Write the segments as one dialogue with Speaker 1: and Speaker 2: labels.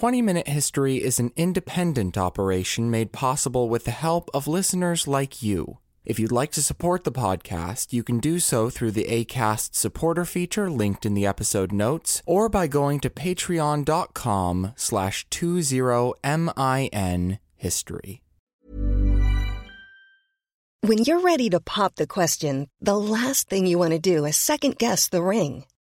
Speaker 1: 20 Minute History is an independent operation made possible with the help of listeners like you. If you'd like to support the podcast, you can do so through the ACAST supporter feature linked in the episode notes, or by going to patreon.com slash 20min history.
Speaker 2: When you're ready to pop the question, the last thing you want to do is second guess the ring.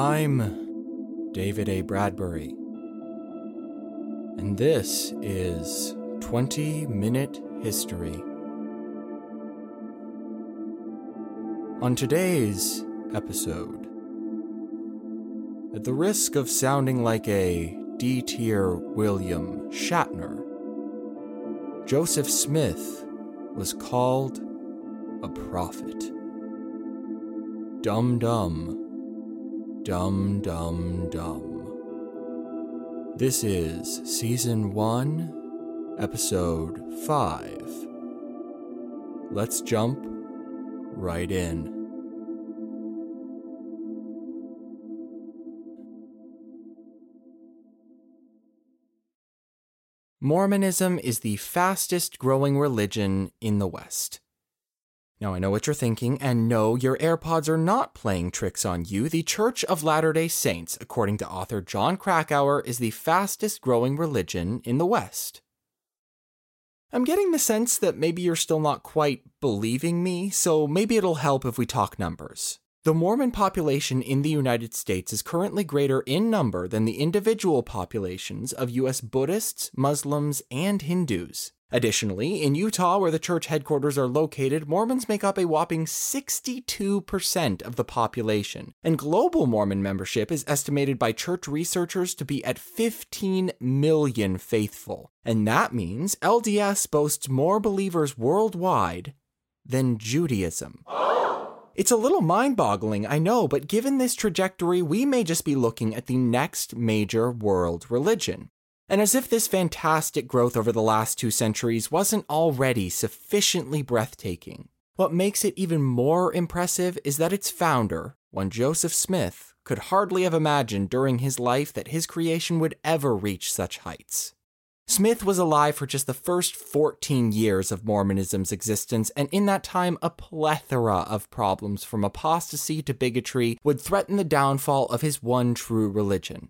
Speaker 1: I'm David A. Bradbury, and this is 20 Minute History. On today's episode, at the risk of sounding like a D tier William Shatner, Joseph Smith was called a prophet. Dum dum. Dum Dum Dum. This is Season 1, Episode 5. Let's jump right in. Mormonism is the fastest growing religion in the West. Now, I know what you're thinking, and no, your AirPods are not playing tricks on you. The Church of Latter day Saints, according to author Jon Krakauer, is the fastest growing religion in the West. I'm getting the sense that maybe you're still not quite believing me, so maybe it'll help if we talk numbers. The Mormon population in the United States is currently greater in number than the individual populations of US Buddhists, Muslims, and Hindus. Additionally, in Utah, where the church headquarters are located, Mormons make up a whopping 62% of the population, and global Mormon membership is estimated by church researchers to be at 15 million faithful. And that means LDS boasts more believers worldwide than Judaism. It's a little mind boggling, I know, but given this trajectory, we may just be looking at the next major world religion. And as if this fantastic growth over the last two centuries wasn't already sufficiently breathtaking, what makes it even more impressive is that its founder, one Joseph Smith, could hardly have imagined during his life that his creation would ever reach such heights. Smith was alive for just the first 14 years of Mormonism's existence, and in that time, a plethora of problems from apostasy to bigotry would threaten the downfall of his one true religion.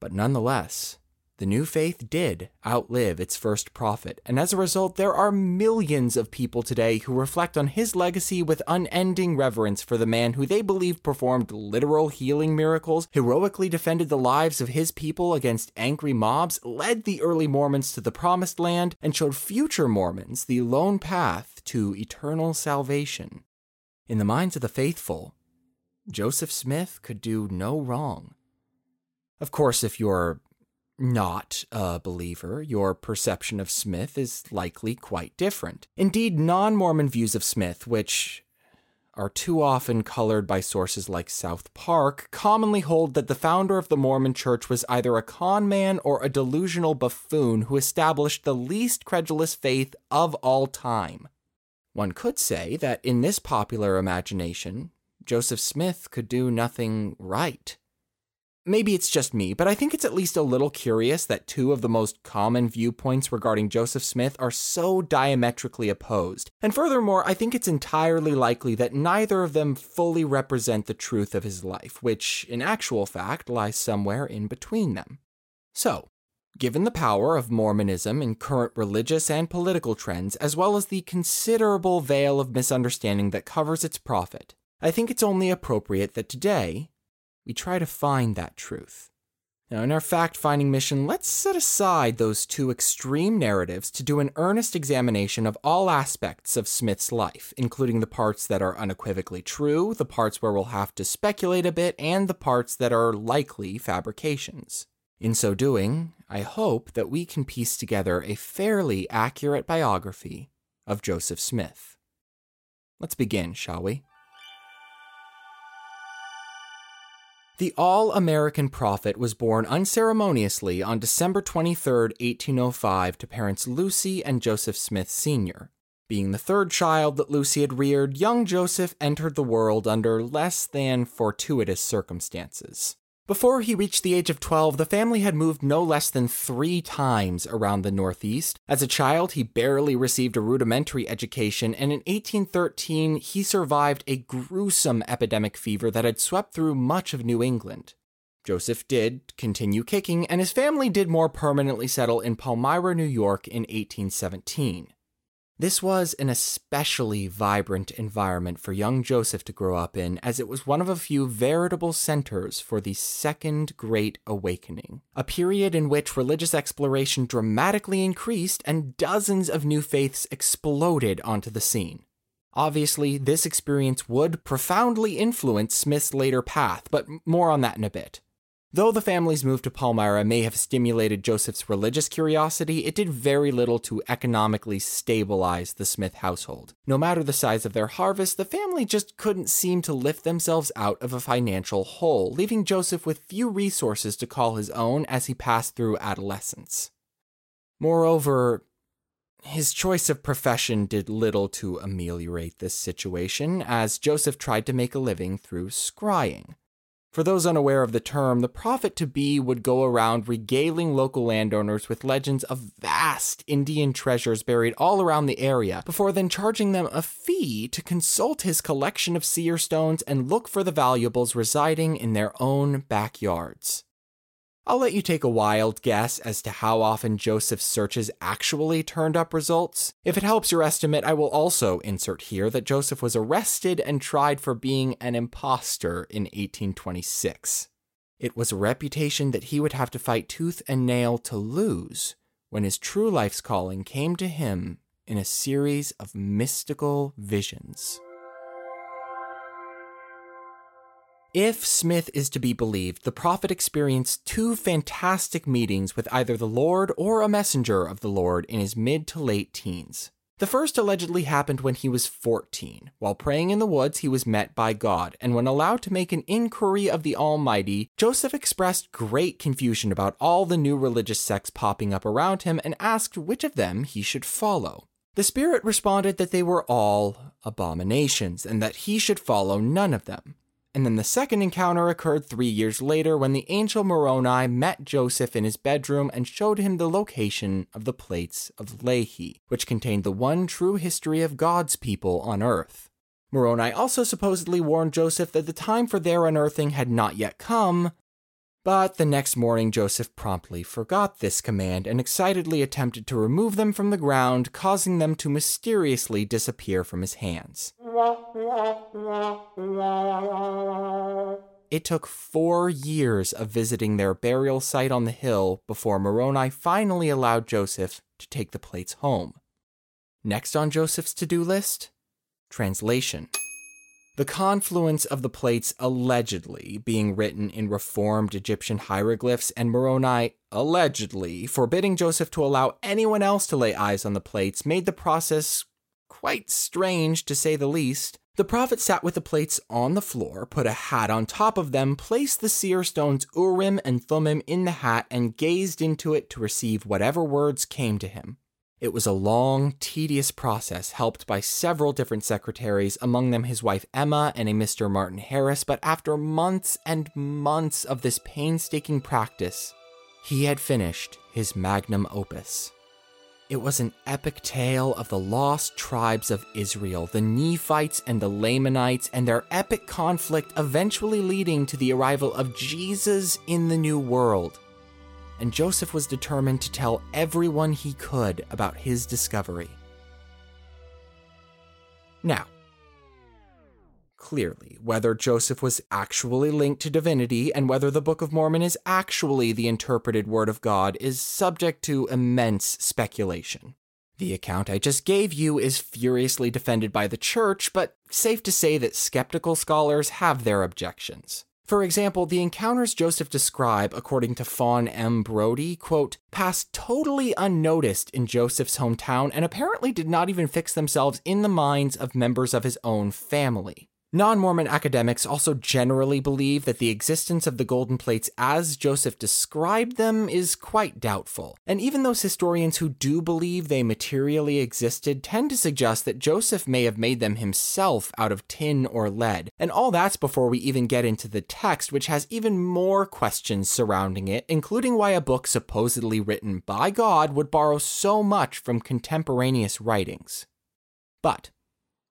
Speaker 1: But nonetheless, the new faith did outlive its first prophet, and as a result, there are millions of people today who reflect on his legacy with unending reverence for the man who they believe performed literal healing miracles, heroically defended the lives of his people against angry mobs, led the early Mormons to the promised land, and showed future Mormons the lone path to eternal salvation. In the minds of the faithful, Joseph Smith could do no wrong. Of course, if you're not a believer, your perception of Smith is likely quite different. Indeed, non Mormon views of Smith, which are too often colored by sources like South Park, commonly hold that the founder of the Mormon church was either a con man or a delusional buffoon who established the least credulous faith of all time. One could say that in this popular imagination, Joseph Smith could do nothing right. Maybe it's just me, but I think it's at least a little curious that two of the most common viewpoints regarding Joseph Smith are so diametrically opposed. And furthermore, I think it's entirely likely that neither of them fully represent the truth of his life, which, in actual fact, lies somewhere in between them. So, Given the power of Mormonism in current religious and political trends, as well as the considerable veil of misunderstanding that covers its prophet, I think it's only appropriate that today we try to find that truth. Now, in our fact finding mission, let's set aside those two extreme narratives to do an earnest examination of all aspects of Smith's life, including the parts that are unequivocally true, the parts where we'll have to speculate a bit, and the parts that are likely fabrications. In so doing, I hope that we can piece together a fairly accurate biography of Joseph Smith. Let's begin, shall we? The All American Prophet was born unceremoniously on December 23, 1805, to parents Lucy and Joseph Smith Sr. Being the third child that Lucy had reared, young Joseph entered the world under less than fortuitous circumstances. Before he reached the age of 12, the family had moved no less than three times around the Northeast. As a child, he barely received a rudimentary education, and in 1813, he survived a gruesome epidemic fever that had swept through much of New England. Joseph did continue kicking, and his family did more permanently settle in Palmyra, New York in 1817. This was an especially vibrant environment for young Joseph to grow up in, as it was one of a few veritable centers for the Second Great Awakening, a period in which religious exploration dramatically increased and dozens of new faiths exploded onto the scene. Obviously, this experience would profoundly influence Smith's later path, but more on that in a bit. Though the family's move to Palmyra may have stimulated Joseph's religious curiosity, it did very little to economically stabilize the Smith household. No matter the size of their harvest, the family just couldn't seem to lift themselves out of a financial hole, leaving Joseph with few resources to call his own as he passed through adolescence. Moreover, his choice of profession did little to ameliorate this situation, as Joseph tried to make a living through scrying. For those unaware of the term, the prophet to be would go around regaling local landowners with legends of vast Indian treasures buried all around the area, before then charging them a fee to consult his collection of seer stones and look for the valuables residing in their own backyards. I'll let you take a wild guess as to how often Joseph's searches actually turned up results. If it helps your estimate, I will also insert here that Joseph was arrested and tried for being an impostor in 1826. It was a reputation that he would have to fight tooth and nail to lose when his true life's calling came to him in a series of mystical visions. If Smith is to be believed, the prophet experienced two fantastic meetings with either the Lord or a messenger of the Lord in his mid to late teens. The first allegedly happened when he was 14. While praying in the woods, he was met by God, and when allowed to make an inquiry of the Almighty, Joseph expressed great confusion about all the new religious sects popping up around him and asked which of them he should follow. The Spirit responded that they were all abominations and that he should follow none of them. And then the second encounter occurred three years later when the angel Moroni met Joseph in his bedroom and showed him the location of the plates of Lehi, which contained the one true history of God's people on earth. Moroni also supposedly warned Joseph that the time for their unearthing had not yet come, but the next morning Joseph promptly forgot this command and excitedly attempted to remove them from the ground, causing them to mysteriously disappear from his hands. It took four years of visiting their burial site on the hill before Moroni finally allowed Joseph to take the plates home. Next on Joseph's to do list translation. The confluence of the plates allegedly being written in reformed Egyptian hieroglyphs and Moroni allegedly forbidding Joseph to allow anyone else to lay eyes on the plates made the process quite strange to say the least. The prophet sat with the plates on the floor, put a hat on top of them, placed the seer stones Urim and Thummim in the hat, and gazed into it to receive whatever words came to him. It was a long, tedious process, helped by several different secretaries, among them his wife Emma and a Mr. Martin Harris, but after months and months of this painstaking practice, he had finished his magnum opus. It was an epic tale of the lost tribes of Israel, the Nephites and the Lamanites, and their epic conflict eventually leading to the arrival of Jesus in the New World. And Joseph was determined to tell everyone he could about his discovery. Now, Clearly, whether Joseph was actually linked to divinity and whether the Book of Mormon is actually the interpreted Word of God is subject to immense speculation. The account I just gave you is furiously defended by the church, but safe to say that skeptical scholars have their objections. For example, the encounters Joseph describe, according to Fawn M. Brodie, quote, passed totally unnoticed in Joseph's hometown and apparently did not even fix themselves in the minds of members of his own family. Non Mormon academics also generally believe that the existence of the golden plates as Joseph described them is quite doubtful. And even those historians who do believe they materially existed tend to suggest that Joseph may have made them himself out of tin or lead. And all that's before we even get into the text, which has even more questions surrounding it, including why a book supposedly written by God would borrow so much from contemporaneous writings. But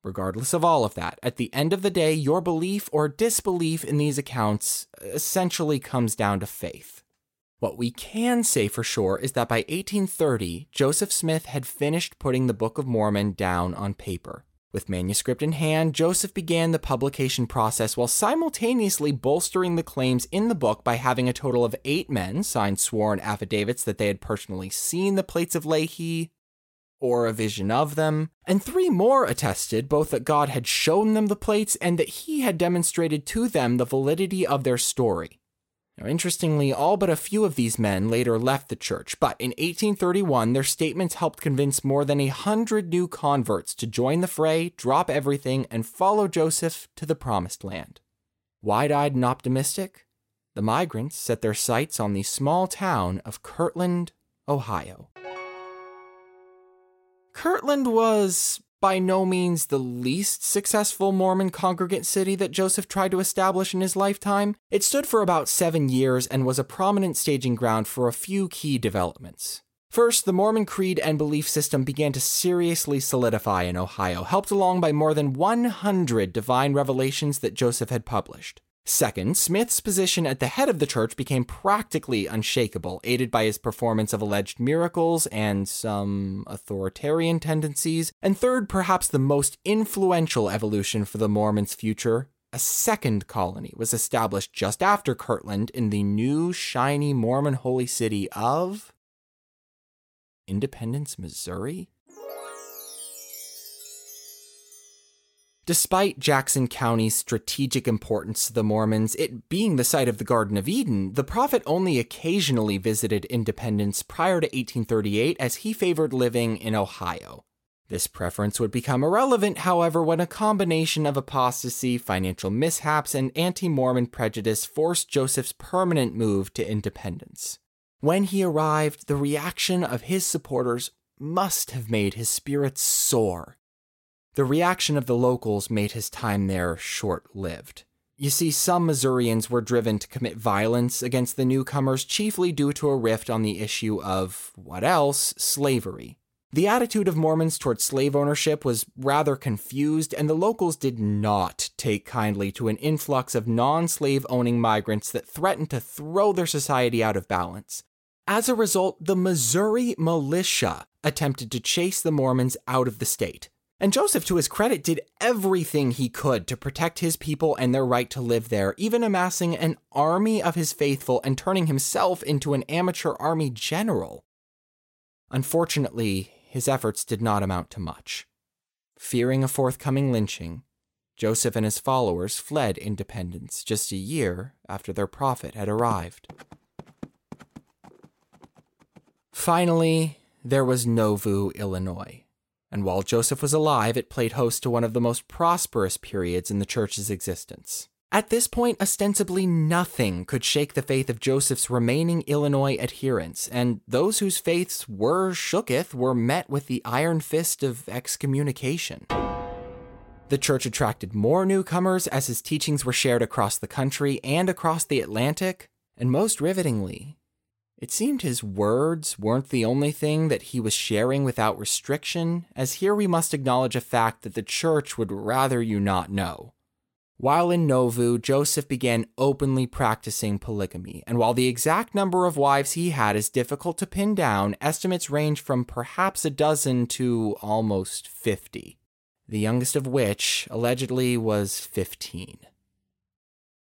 Speaker 1: Regardless of all of that, at the end of the day, your belief or disbelief in these accounts essentially comes down to faith. What we can say for sure is that by 1830, Joseph Smith had finished putting the Book of Mormon down on paper. With manuscript in hand, Joseph began the publication process while simultaneously bolstering the claims in the book by having a total of eight men sign sworn affidavits that they had personally seen the plates of Lehi, or a vision of them, and three more attested both that God had shown them the plates and that he had demonstrated to them the validity of their story. Now, interestingly, all but a few of these men later left the church, but in 1831, their statements helped convince more than a hundred new converts to join the fray, drop everything, and follow Joseph to the promised land. Wide eyed and optimistic, the migrants set their sights on the small town of Kirtland, Ohio. Kirtland was by no means the least successful Mormon congregant city that Joseph tried to establish in his lifetime. It stood for about seven years and was a prominent staging ground for a few key developments. First, the Mormon creed and belief system began to seriously solidify in Ohio, helped along by more than 100 divine revelations that Joseph had published. Second, Smith's position at the head of the church became practically unshakable, aided by his performance of alleged miracles and some authoritarian tendencies. And third, perhaps the most influential evolution for the Mormons' future, a second colony was established just after Kirtland in the new, shiny Mormon holy city of Independence, Missouri? Despite Jackson County's strategic importance to the Mormons, it being the site of the Garden of Eden, the prophet only occasionally visited Independence prior to 1838 as he favored living in Ohio. This preference would become irrelevant, however, when a combination of apostasy, financial mishaps, and anti Mormon prejudice forced Joseph's permanent move to Independence. When he arrived, the reaction of his supporters must have made his spirits soar. The reaction of the locals made his time there short lived. You see, some Missourians were driven to commit violence against the newcomers, chiefly due to a rift on the issue of, what else, slavery. The attitude of Mormons toward slave ownership was rather confused, and the locals did not take kindly to an influx of non slave owning migrants that threatened to throw their society out of balance. As a result, the Missouri militia attempted to chase the Mormons out of the state. And Joseph, to his credit, did everything he could to protect his people and their right to live there, even amassing an army of his faithful and turning himself into an amateur army general. Unfortunately, his efforts did not amount to much. Fearing a forthcoming lynching, Joseph and his followers fled Independence just a year after their prophet had arrived. Finally, there was Nauvoo, Illinois and while Joseph was alive, it played host to one of the most prosperous periods in the church's existence. At this point, ostensibly nothing could shake the faith of Joseph's remaining Illinois adherents, and those whose faiths were shooketh were met with the iron fist of excommunication. The church attracted more newcomers as his teachings were shared across the country and across the Atlantic, and most rivetingly, it seemed his words weren't the only thing that he was sharing without restriction, as here we must acknowledge a fact that the church would rather you not know. While in Nauvoo, Joseph began openly practicing polygamy, and while the exact number of wives he had is difficult to pin down, estimates range from perhaps a dozen to almost 50. the youngest of which allegedly was 15.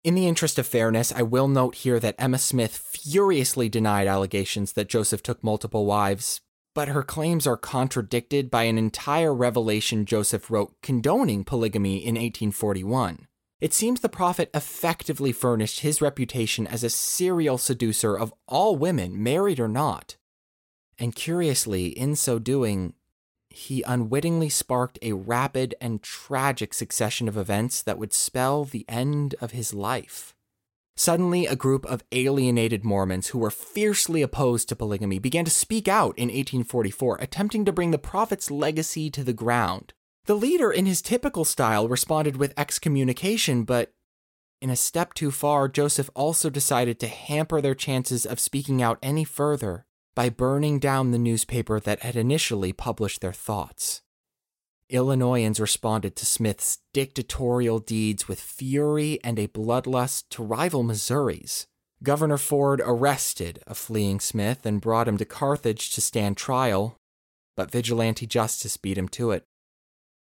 Speaker 1: In the interest of fairness, I will note here that Emma Smith furiously denied allegations that Joseph took multiple wives, but her claims are contradicted by an entire revelation Joseph wrote condoning polygamy in 1841. It seems the prophet effectively furnished his reputation as a serial seducer of all women, married or not. And curiously, in so doing, he unwittingly sparked a rapid and tragic succession of events that would spell the end of his life. Suddenly, a group of alienated Mormons who were fiercely opposed to polygamy began to speak out in 1844, attempting to bring the prophet's legacy to the ground. The leader, in his typical style, responded with excommunication, but in a step too far, Joseph also decided to hamper their chances of speaking out any further by burning down the newspaper that had initially published their thoughts. Illinoisans responded to Smith's dictatorial deeds with fury and a bloodlust to rival Missouri's. Governor Ford arrested a fleeing Smith and brought him to Carthage to stand trial, but vigilante justice beat him to it.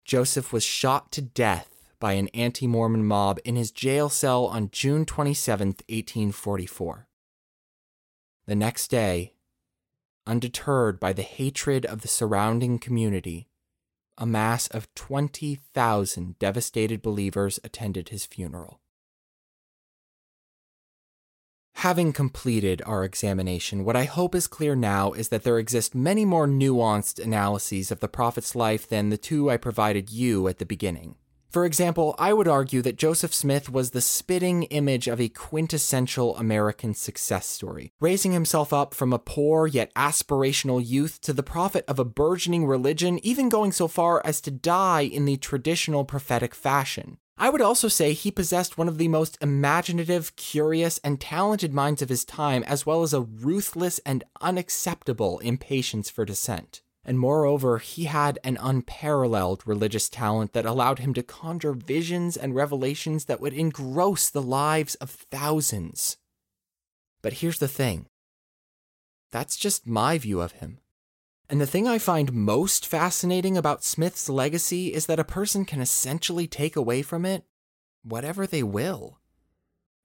Speaker 1: Joseph was shot to death by an anti Mormon mob in his jail cell on June 27, 1844. The next day, undeterred by the hatred of the surrounding community, a mass of 20,000 devastated believers attended his funeral. Having completed our examination, what I hope is clear now is that there exist many more nuanced analyses of the prophet's life than the two I provided you at the beginning. For example, I would argue that Joseph Smith was the spitting image of a quintessential American success story, raising himself up from a poor yet aspirational youth to the prophet of a burgeoning religion, even going so far as to die in the traditional prophetic fashion. I would also say he possessed one of the most imaginative, curious, and talented minds of his time, as well as a ruthless and unacceptable impatience for dissent. And moreover, he had an unparalleled religious talent that allowed him to conjure visions and revelations that would engross the lives of thousands. But here's the thing that's just my view of him. And the thing I find most fascinating about Smith's legacy is that a person can essentially take away from it whatever they will.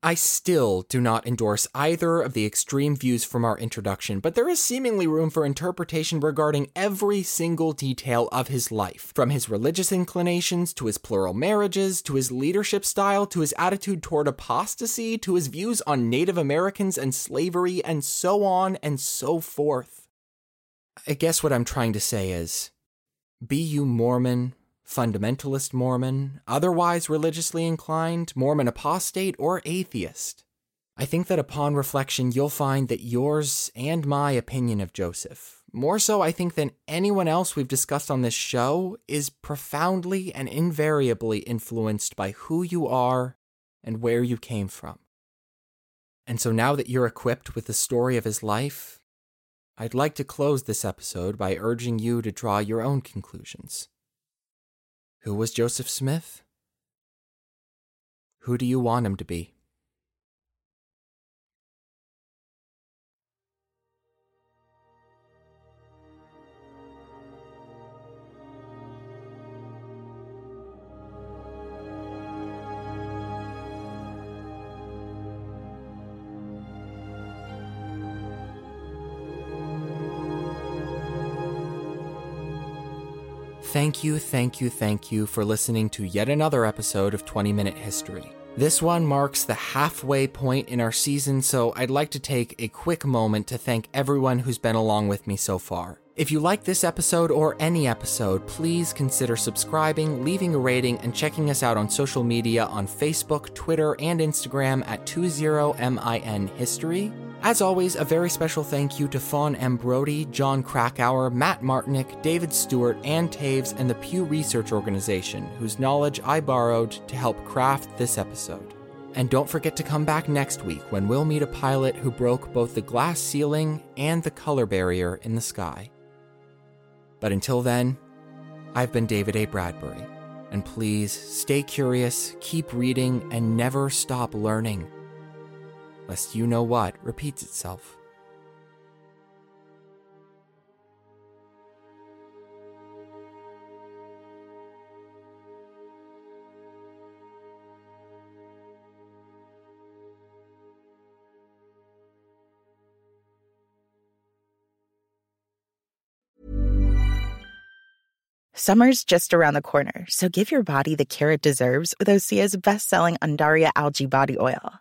Speaker 1: I still do not endorse either of the extreme views from our introduction, but there is seemingly room for interpretation regarding every single detail of his life, from his religious inclinations to his plural marriages, to his leadership style, to his attitude toward apostasy, to his views on Native Americans and slavery, and so on and so forth. I guess what I'm trying to say is be you Mormon, fundamentalist Mormon, otherwise religiously inclined, Mormon apostate, or atheist. I think that upon reflection, you'll find that yours and my opinion of Joseph, more so I think than anyone else we've discussed on this show, is profoundly and invariably influenced by who you are and where you came from. And so now that you're equipped with the story of his life, I'd like to close this episode by urging you to draw your own conclusions. Who was Joseph Smith? Who do you want him to be? Thank you, thank you, thank you for listening to yet another episode of 20 Minute History. This one marks the halfway point in our season, so I'd like to take a quick moment to thank everyone who's been along with me so far. If you like this episode or any episode, please consider subscribing, leaving a rating, and checking us out on social media on Facebook, Twitter, and Instagram at 20min history. As always, a very special thank you to Fawn M. Brodie, Jon Krakauer, Matt Martinich, David Stewart, Ann Taves, and the Pew Research Organization, whose knowledge I borrowed to help craft this episode. And don't forget to come back next week when we'll meet a pilot who broke both the glass ceiling and the color barrier in the sky. But until then, I've been David A. Bradbury, and please stay curious, keep reading, and never stop learning lest you know what repeats itself.
Speaker 3: Summer's just around the corner, so give your body the care it deserves with Osea's best selling Undaria algae body oil.